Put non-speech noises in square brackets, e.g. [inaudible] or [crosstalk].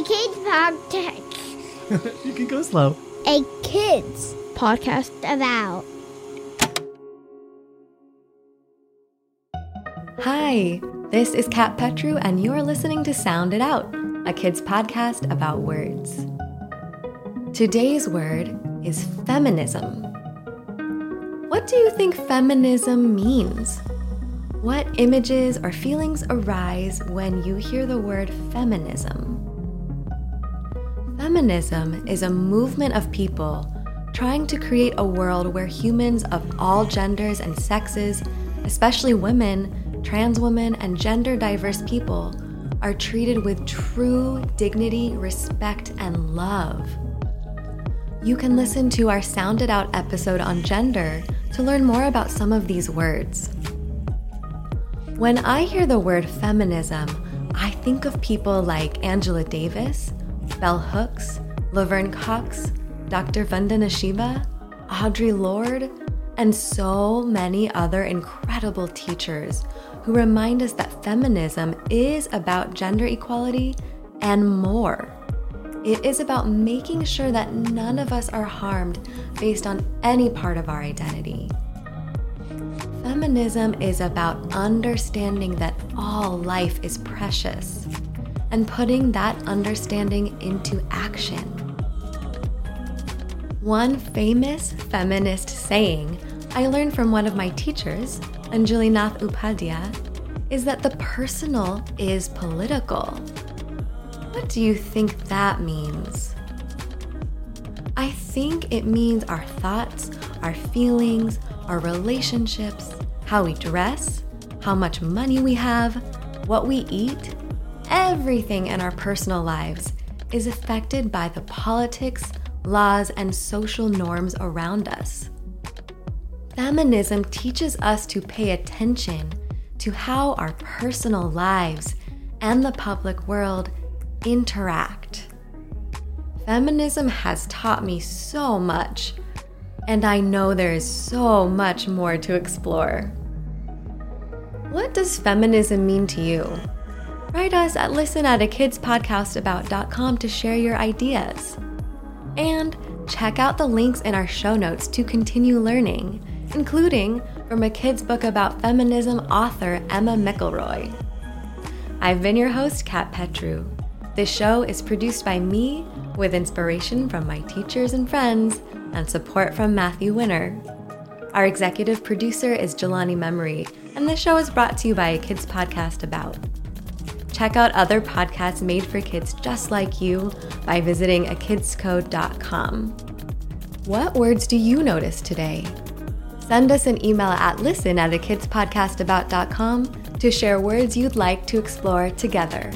A kids podcast. [laughs] you can go slow. A kids podcast about. Hi, this is Kat Petru, and you're listening to Sound It Out, a kids podcast about words. Today's word is feminism. What do you think feminism means? What images or feelings arise when you hear the word feminism? Feminism is a movement of people trying to create a world where humans of all genders and sexes, especially women, trans women, and gender diverse people, are treated with true dignity, respect, and love. You can listen to our Sound It Out episode on gender to learn more about some of these words. When I hear the word feminism, I think of people like Angela Davis, Bell Hooks, Laverne Cox, Dr. Vandana Shiva, Audre Lorde, and so many other incredible teachers who remind us that feminism is about gender equality and more. It is about making sure that none of us are harmed based on any part of our identity. Feminism is about understanding that all life is precious and putting that understanding into action. One famous feminist saying I learned from one of my teachers, Anjali Nath Upadhyay, is that the personal is political. What do you think that means? I think it means our thoughts, our feelings, our relationships, how we dress, how much money we have, what we eat, everything in our personal lives is affected by the politics, laws, and social norms around us. Feminism teaches us to pay attention to how our personal lives and the public world interact. Feminism has taught me so much, and I know there is so much more to explore. What does feminism mean to you? Write us at listen at a kidspodcastabout.com to share your ideas. And check out the links in our show notes to continue learning, including from a kid's book about feminism author Emma McElroy. I've been your host, Kat Petru. This show is produced by me with inspiration from my teachers and friends and support from Matthew Winner. Our executive producer is Jelani Memory, and this show is brought to you by a kids podcast about. Check out other podcasts made for kids just like you by visiting akidsco.com. What words do you notice today? Send us an email at listen at akidspodcastabout.com to share words you'd like to explore together.